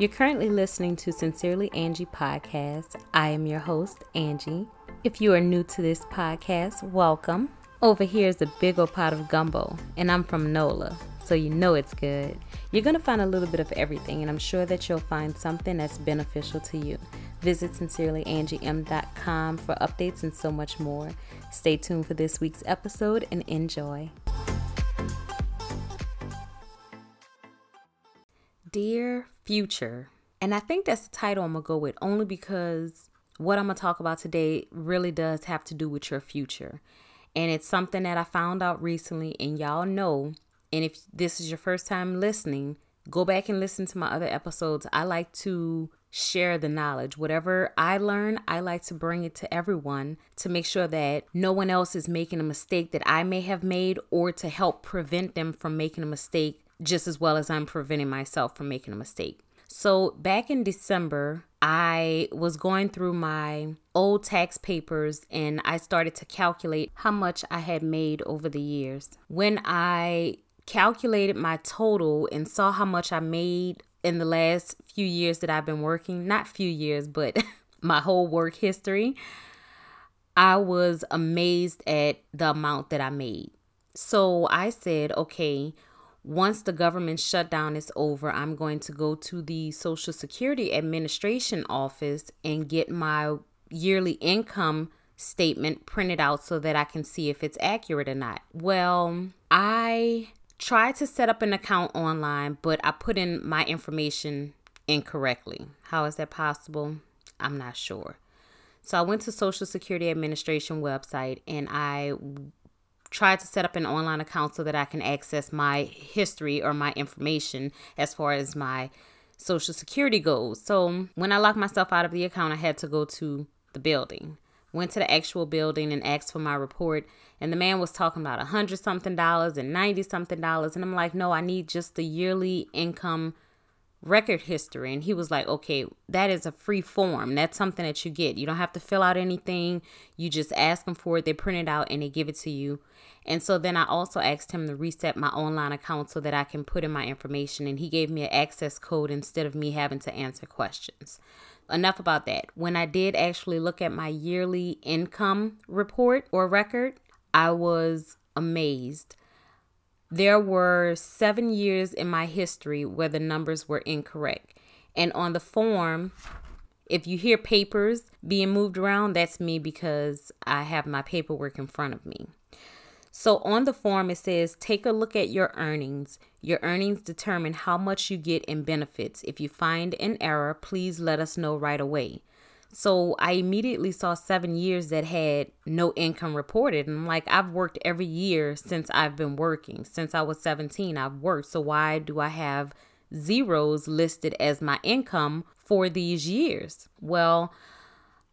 You're currently listening to Sincerely Angie podcast. I am your host, Angie. If you are new to this podcast, welcome. Over here is a big old pot of gumbo, and I'm from NOLA, so you know it's good. You're going to find a little bit of everything, and I'm sure that you'll find something that's beneficial to you. Visit sincerelyangiem.com for updates and so much more. Stay tuned for this week's episode and enjoy. Dear Future. And I think that's the title I'm going to go with only because what I'm going to talk about today really does have to do with your future. And it's something that I found out recently, and y'all know. And if this is your first time listening, go back and listen to my other episodes. I like to share the knowledge. Whatever I learn, I like to bring it to everyone to make sure that no one else is making a mistake that I may have made or to help prevent them from making a mistake just as well as I'm preventing myself from making a mistake. So, back in December, I was going through my old tax papers and I started to calculate how much I had made over the years. When I calculated my total and saw how much I made in the last few years that I've been working, not few years, but my whole work history, I was amazed at the amount that I made. So I said, okay, once the government shutdown is over, I'm going to go to the Social Security Administration office and get my yearly income statement printed out so that I can see if it's accurate or not. Well, I tried to set up an account online, but I put in my information incorrectly. How is that possible? I'm not sure. So I went to Social Security Administration website and I tried to set up an online account so that I can access my history or my information as far as my social security goes. So when I locked myself out of the account, I had to go to the building. Went to the actual building and asked for my report. And the man was talking about a hundred something dollars and ninety something dollars. And I'm like, no, I need just the yearly income record history. And he was like, okay, that is a free form. That's something that you get. You don't have to fill out anything. You just ask them for it. They print it out and they give it to you. And so then I also asked him to reset my online account so that I can put in my information. And he gave me an access code instead of me having to answer questions. Enough about that. When I did actually look at my yearly income report or record, I was amazed. There were seven years in my history where the numbers were incorrect. And on the form, if you hear papers being moved around, that's me because I have my paperwork in front of me. So on the form, it says take a look at your earnings. Your earnings determine how much you get in benefits. If you find an error, please let us know right away. So I immediately saw seven years that had no income reported. And I'm like, I've worked every year since I've been working. Since I was 17, I've worked. So why do I have zeros listed as my income for these years? Well,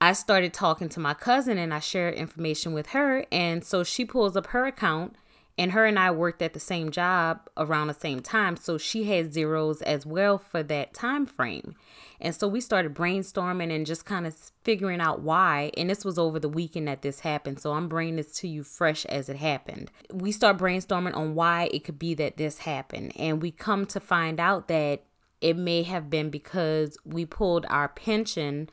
I started talking to my cousin and I shared information with her. And so she pulls up her account and her and I worked at the same job around the same time. So she had zeros as well for that time frame. And so we started brainstorming and just kind of figuring out why. And this was over the weekend that this happened. So I'm bringing this to you fresh as it happened. We start brainstorming on why it could be that this happened. And we come to find out that it may have been because we pulled our pension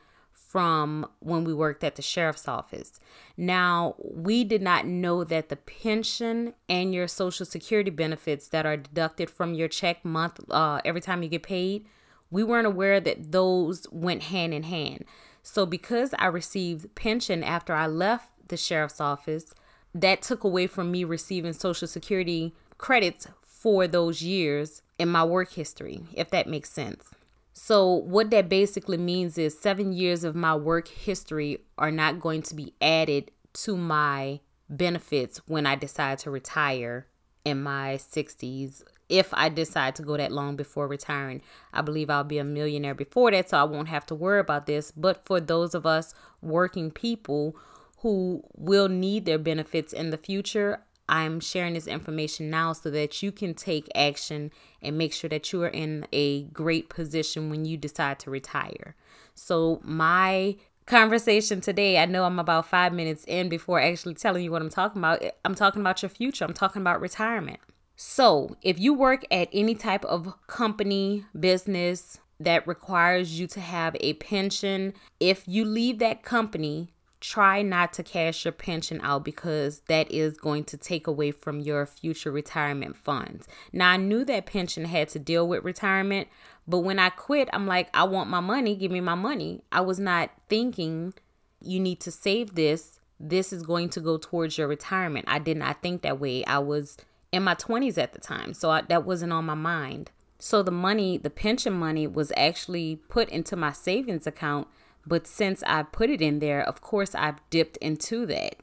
from when we worked at the sheriff's office. Now, we did not know that the pension and your social security benefits that are deducted from your check month uh, every time you get paid, we weren't aware that those went hand in hand. So, because I received pension after I left the sheriff's office, that took away from me receiving social security credits for those years in my work history, if that makes sense. So, what that basically means is seven years of my work history are not going to be added to my benefits when I decide to retire in my 60s. If I decide to go that long before retiring, I believe I'll be a millionaire before that, so I won't have to worry about this. But for those of us working people who will need their benefits in the future, I'm sharing this information now so that you can take action and make sure that you are in a great position when you decide to retire. So, my conversation today, I know I'm about five minutes in before actually telling you what I'm talking about. I'm talking about your future, I'm talking about retirement. So, if you work at any type of company, business, that requires you to have a pension. If you leave that company, try not to cash your pension out because that is going to take away from your future retirement funds. Now, I knew that pension had to deal with retirement, but when I quit, I'm like, I want my money, give me my money. I was not thinking you need to save this. This is going to go towards your retirement. I did not think that way. I was in my 20s at the time, so I, that wasn't on my mind. So the money, the pension money, was actually put into my savings account but since I put it in there, of course, I've dipped into that.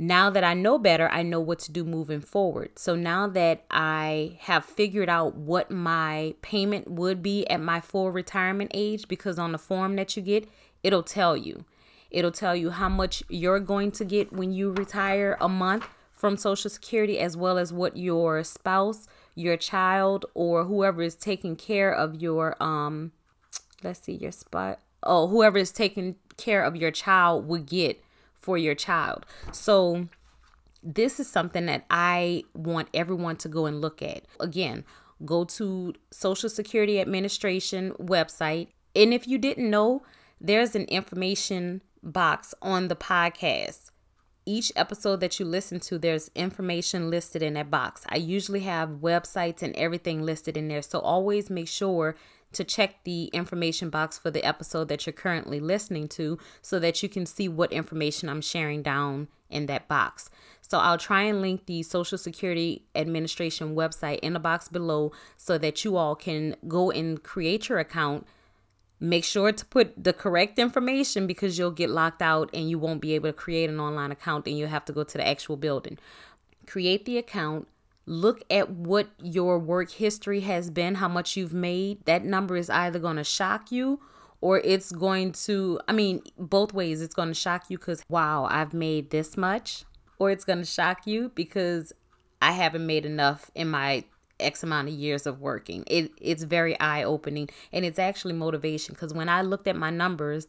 Now that I know better, I know what to do moving forward. So now that I have figured out what my payment would be at my full retirement age, because on the form that you get, it'll tell you. It'll tell you how much you're going to get when you retire a month from Social Security, as well as what your spouse, your child, or whoever is taking care of your um, let's see, your spot oh, whoever is taking care of your child would get for your child. So this is something that I want everyone to go and look at. Again, go to Social Security Administration website. And if you didn't know, there's an information box on the podcast. Each episode that you listen to, there's information listed in that box. I usually have websites and everything listed in there. So always make sure to check the information box for the episode that you're currently listening to so that you can see what information I'm sharing down in that box. So I'll try and link the Social Security Administration website in the box below so that you all can go and create your account. Make sure to put the correct information because you'll get locked out and you won't be able to create an online account and you'll have to go to the actual building. Create the account, look at what your work history has been, how much you've made. That number is either going to shock you or it's going to, I mean, both ways. It's going to shock you because, wow, I've made this much, or it's going to shock you because I haven't made enough in my X amount of years of working. It, it's very eye opening and it's actually motivation because when I looked at my numbers,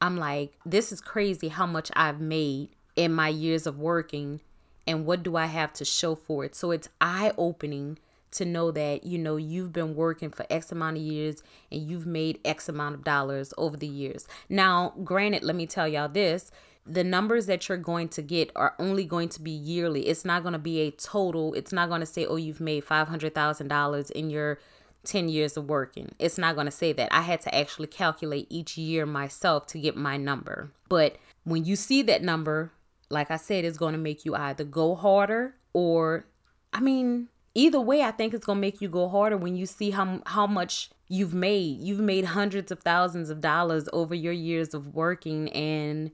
I'm like, this is crazy how much I've made in my years of working and what do I have to show for it? So it's eye opening to know that you know you've been working for X amount of years and you've made X amount of dollars over the years. Now, granted, let me tell y'all this the numbers that you're going to get are only going to be yearly. It's not going to be a total. It's not going to say, oh, you've made $500,000 in your 10 years of working. It's not going to say that. I had to actually calculate each year myself to get my number. But when you see that number, like I said, it's going to make you either go harder or, I mean, either way, I think it's going to make you go harder when you see how, how much you've made. You've made hundreds of thousands of dollars over your years of working and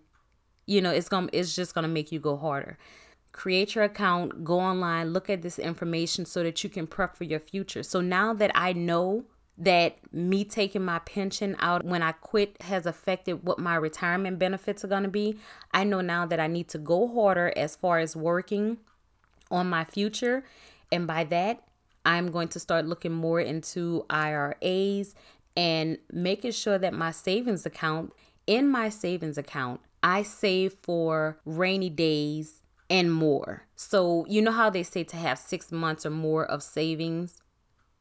you know, it's going to it's just going to make you go harder. Create your account, go online, look at this information so that you can prep for your future. So now that I know that me taking my pension out when I quit has affected what my retirement benefits are going to be. I know now that I need to go harder as far as working on my future. And by that, I'm going to start looking more into IRAs and making sure that my savings account, in my savings account, I save for rainy days and more. So, you know how they say to have six months or more of savings?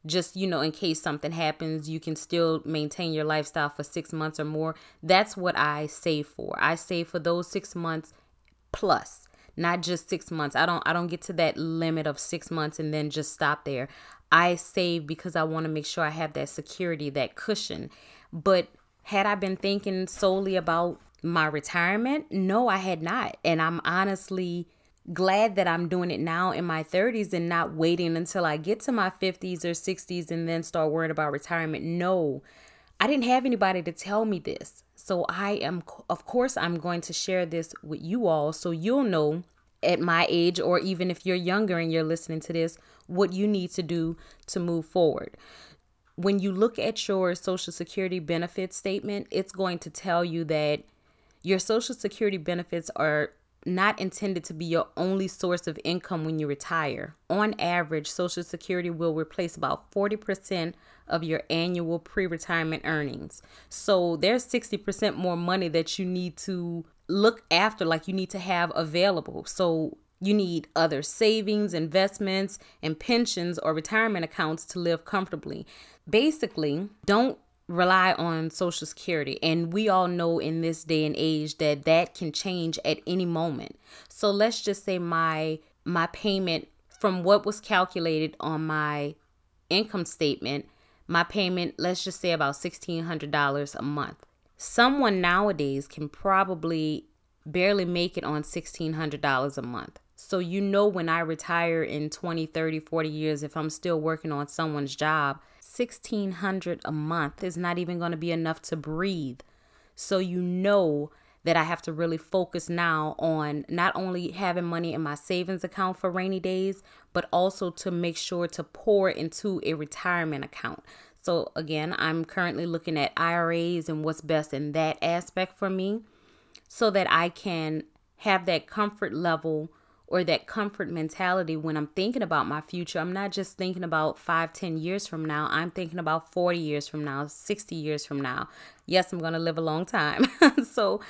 Just you know in case something happens you can still maintain your lifestyle for six months or more. That's what i save for. I save for those six months plus not just six months. I don't i don't get to that limit of six months and then just stop there. I save because i want to make sure i have that security that cushion. But had i been thinking solely about my retirement? No i had not. And i'm honestly glad that I'm doing it now in my 30s and not waiting until I get to my 50s or 60s and then start worrying about retirement. No, I didn't have anybody to tell me this. So I am, of course, I'm going to share this with you all so you'll know at my age, or even if you're younger and you're listening to this, what you need to do to move forward. When you look at your Social Security benefit statement, it's going to tell you that your Social Security benefits are not intended to be your only source of income when you retire. On average, Social Security will replace about 40% of your annual pre retirement earnings. So there's 60% more money that you need to look after, like you need to have available. So you need other savings, investments, and pensions or retirement accounts to live comfortably. Basically, don't rely on social security. And we all know in this day and age that that can change at any moment. So let's just say my my payment from what was calculated on my income statement my payment let's just say about $1600 a month. Someone nowadays can probably barely make it on $1600 a month. So you know when i retire in 20 30 40 years if i'm still working on someone's job 1600 a month is not even going to be enough to breathe. So you know that I have to really focus now on not only having money in my savings account for rainy days, but also to make sure to pour into a retirement account. So again, I'm currently looking at IRAs and what's best in that aspect for me so that I can have that comfort level or that comfort mentality when I'm thinking about my future. I'm not just thinking about five, ten years from now. I'm thinking about 40 years from now, 60 years from now. Yes, I'm going to live a long time. so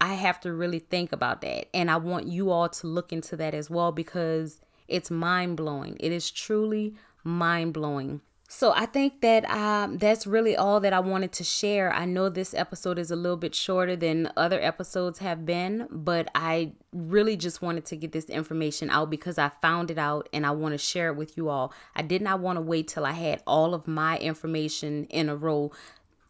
I have to really think about that. And I want you all to look into that as well because it's mind blowing. It is truly mind blowing so I think that um, that's really all that I wanted to share. I know this episode is a little bit shorter than other episodes have been, but I really just wanted to get this information out because I found it out and I want to share it with you all. I did not want to wait till I had all of my information in a row.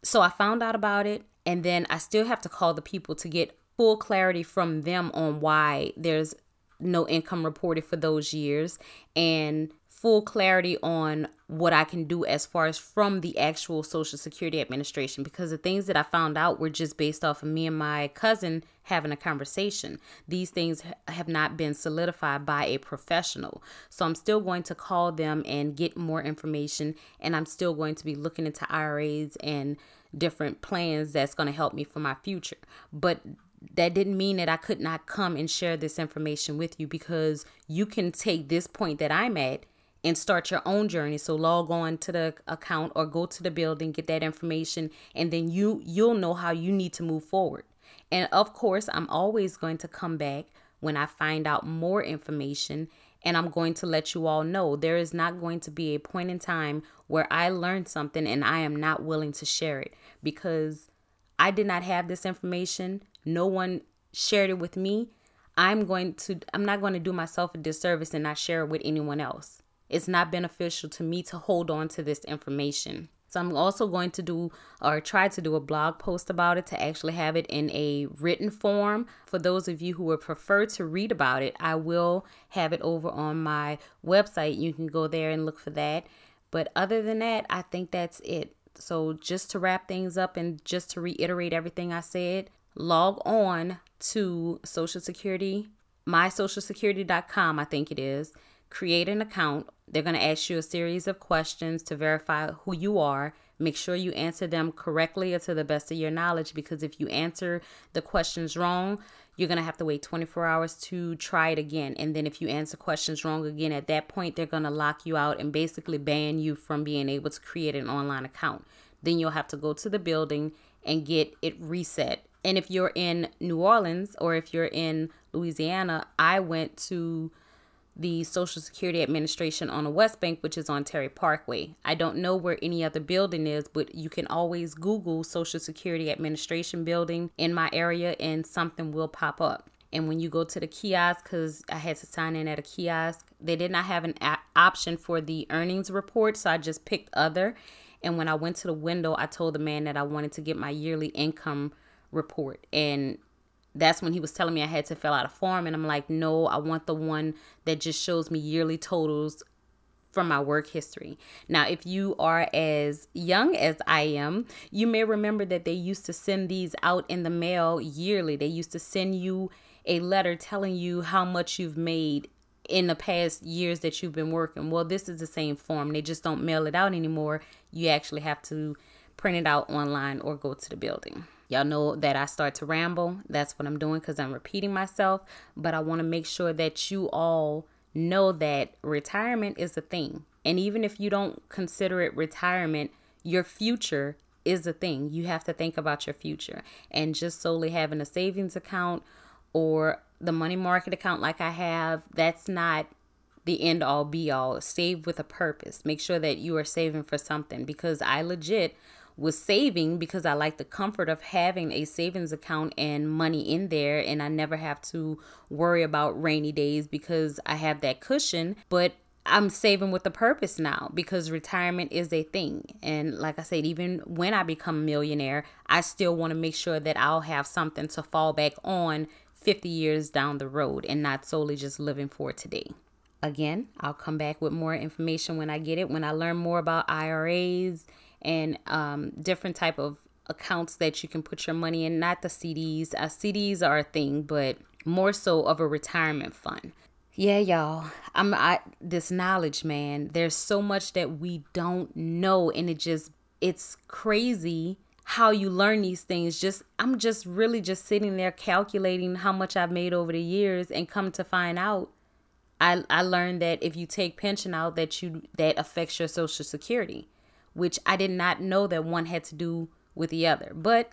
So I found out about it and then I still have to call the people to get full clarity from them on why there's no income reported for those years and full clarity on what I can do as far as from the actual Social Security Administration because the things that I found out were just based off of me and my cousin having a conversation. These things have not been solidified by a professional. So I'm still going to call them and get more information and I'm still going to be looking into IRAs and different plans that's going to help me for my future. But that didn't mean that I could not come and share this information with you because you can take this point that I'm at and start your own journey. So log on to the account or go to the building get that information and then you you'll know how you need to move forward. And of course i'm always going to come back when i find out more information and i'm going to let you all know. There is not going to be a point in time where i learned something and i am not willing to share it because i did not have this information. No one shared it with me. I'm going to i'm not going to do myself a disservice and not share it with anyone else it's not beneficial to me to hold on to this information. So I'm also going to do or try to do a blog post about it to actually have it in a written form. For those of you who would prefer to read about it, I will have it over on my website. You can go there and look for that. But other than that, I think that's it. So just to wrap things up and just to reiterate everything I said, log on to Social Security, mysocialsecurity.com, I think it is. Create an account they're going to ask you a series of questions to verify who you are. Make sure you answer them correctly or to the best of your knowledge because if you answer the questions wrong, you're going to have to wait 24 hours to try it again. And then if you answer questions wrong again, at that point, they're going to lock you out and basically ban you from being able to create an online account. Then you'll have to go to the building and get it reset. And if you're in New Orleans or if you're in Louisiana, I went to the Social Security Administration on the West Bank, which is on Terry Parkway. I don't know where any other building is, but you can always Google Social Security Administration building in my area and something will pop up. And when you go to the kiosk, because I had to sign in at a kiosk, they did not have an a- option for the earnings report, so I just picked other. And when I went to the window, I told the man that I wanted to get my yearly income report. And that's when he was telling me I had to fill out a form. And I'm like, no, I want the one that just shows me yearly totals from my work history. Now, if you are as young as I am, you may remember that they used to send these out in the mail yearly. They used to send you a letter telling you how much you've made in the past years that you've been working. Well, this is the same form. They just don't mail it out anymore. You actually have to print it out online or go to the building. Y'all know that I start to ramble. That's what I'm doing because I'm repeating myself. But I want to make sure that you all know that retirement is a thing. And even if you don't consider it retirement, your future is a thing. You have to think about your future. And just solely having a savings account or the money market account like I have, that's not the end all be all. Save with a purpose. Make sure that you are saving for something because I legit was saving because I like the comfort of having a savings account and money in there and I never have to worry about rainy days because I have that cushion. But I'm saving with a purpose now because retirement is a thing. And like I said, even when I become a millionaire, I still want to make sure that I'll have something to fall back on 50 years down the road and not solely just living for today. Again, I'll come back with more information when I get it, when I learn more about IRAs and um, different type of accounts that you can put your money in, not the CDs. Uh, CDs are a thing, but more so of a retirement fund. Yeah, y'all. I'm I this knowledge, man. There's so much that we don't know and it just it's crazy how you learn these things. Just I'm just really just sitting there calculating how much I've made over the years and come to find out I I learned that if you take pension out that you that affects your social security, which I did not know that one had to do with the other. But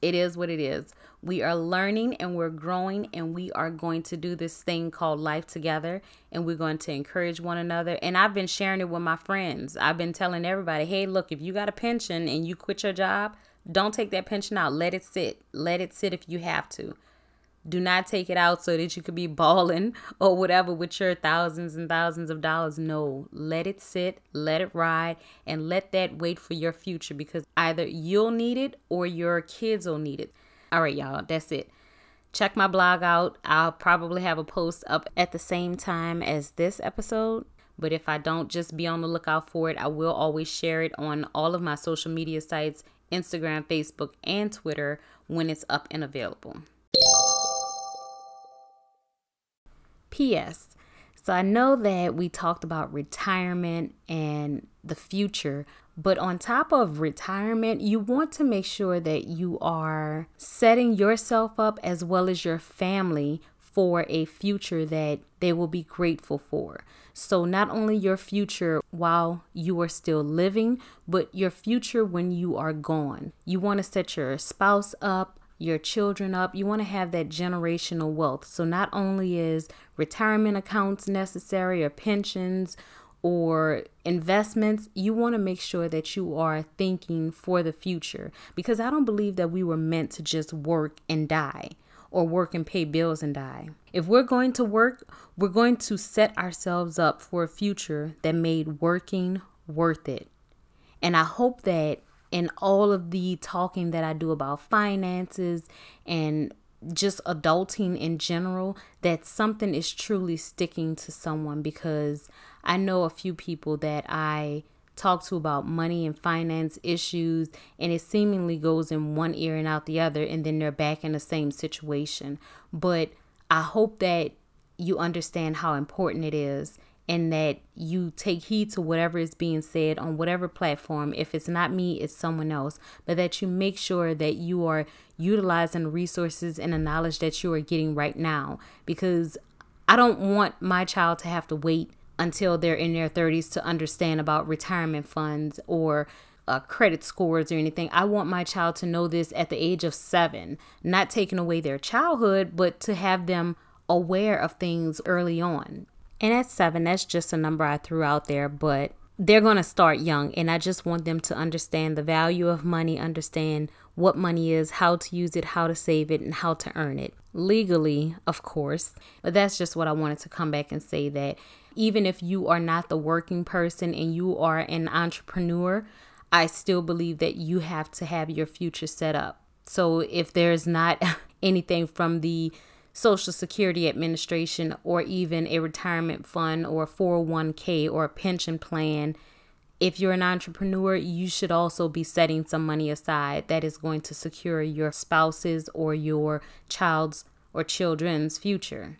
it is what it is. We are learning and we're growing, and we are going to do this thing called life together, and we're going to encourage one another. And I've been sharing it with my friends. I've been telling everybody, hey, look, if you got a pension and you quit your job, don't take that pension out. Let it sit. Let it sit if you have to. Do not take it out so that you could be balling or whatever with your thousands and thousands of dollars. No, let it sit, let it ride, and let that wait for your future because either you'll need it or your kids will need it. All right, y'all, that's it. Check my blog out. I'll probably have a post up at the same time as this episode. But if I don't, just be on the lookout for it. I will always share it on all of my social media sites Instagram, Facebook, and Twitter when it's up and available. P.S. So I know that we talked about retirement and the future, but on top of retirement, you want to make sure that you are setting yourself up as well as your family for a future that they will be grateful for. So, not only your future while you are still living, but your future when you are gone. You want to set your spouse up, your children up. You want to have that generational wealth. So, not only is retirement accounts necessary or pensions or investments, you want to make sure that you are thinking for the future because I don't believe that we were meant to just work and die or work and pay bills and die. If we're going to work, we're going to set ourselves up for a future that made working worth it. And I hope that in all of the talking that I do about finances and just adulting in general, that something is truly sticking to someone because I know a few people that I talk to about money and finance issues, and it seemingly goes in one ear and out the other, and then they're back in the same situation. But I hope that you understand how important it is and that you take heed to whatever is being said on whatever platform. If it's not me, it's someone else, but that you make sure that you are utilizing resources and the knowledge that you are getting right now. Because I don't want my child to have to wait until they're in their 30s to understand about retirement funds or uh, credit scores or anything. I want my child to know this at the age of seven, not taking away their childhood, but to have them aware of things early on. And at seven, that's just a number I threw out there, but they're going to start young. And I just want them to understand the value of money, understand what money is, how to use it, how to save it, and how to earn it. Legally, of course. But that's just what I wanted to come back and say that even if you are not the working person and you are an entrepreneur, I still believe that you have to have your future set up. So if there's not anything from the Social Security Administration or even a retirement fund or a 401k or a pension plan. If you're an entrepreneur, you should also be setting some money aside that is going to secure your spouse's or your child's or children's future.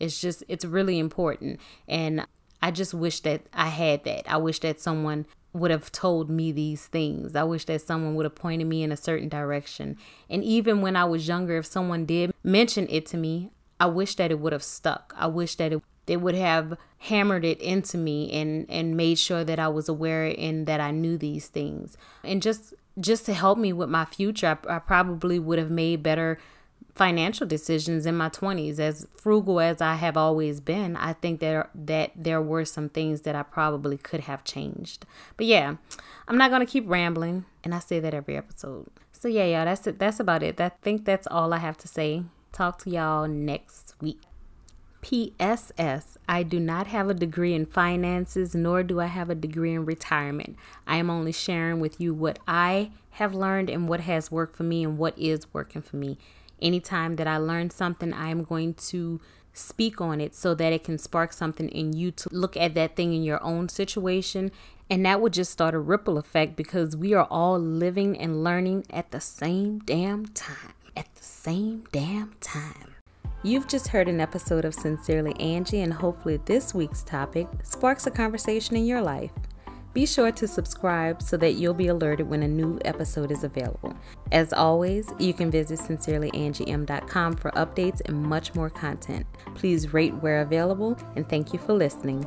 It's just, it's really important. And I just wish that I had that. I wish that someone would have told me these things. I wish that someone would have pointed me in a certain direction. And even when I was younger, if someone did mention it to me, I wish that it would have stuck. I wish that it they would have hammered it into me and and made sure that I was aware and that I knew these things. And just just to help me with my future, I, I probably would have made better financial decisions in my 20s as frugal as I have always been I think there that there were some things that I probably could have changed. But yeah I'm not going to keep rambling and I say that every episode. So yeah y'all that's it that's about it. I think that's all I have to say. Talk to y'all next week. PSS, I do not have a degree in finances, nor do I have a degree in retirement. I am only sharing with you what I have learned and what has worked for me and what is working for me. Anytime that I learn something, I am going to speak on it so that it can spark something in you to look at that thing in your own situation. And that would just start a ripple effect because we are all living and learning at the same damn time. At the same damn time. You've just heard an episode of Sincerely Angie, and hopefully, this week's topic sparks a conversation in your life. Be sure to subscribe so that you'll be alerted when a new episode is available. As always, you can visit sincerelyangiem.com for updates and much more content. Please rate where available, and thank you for listening.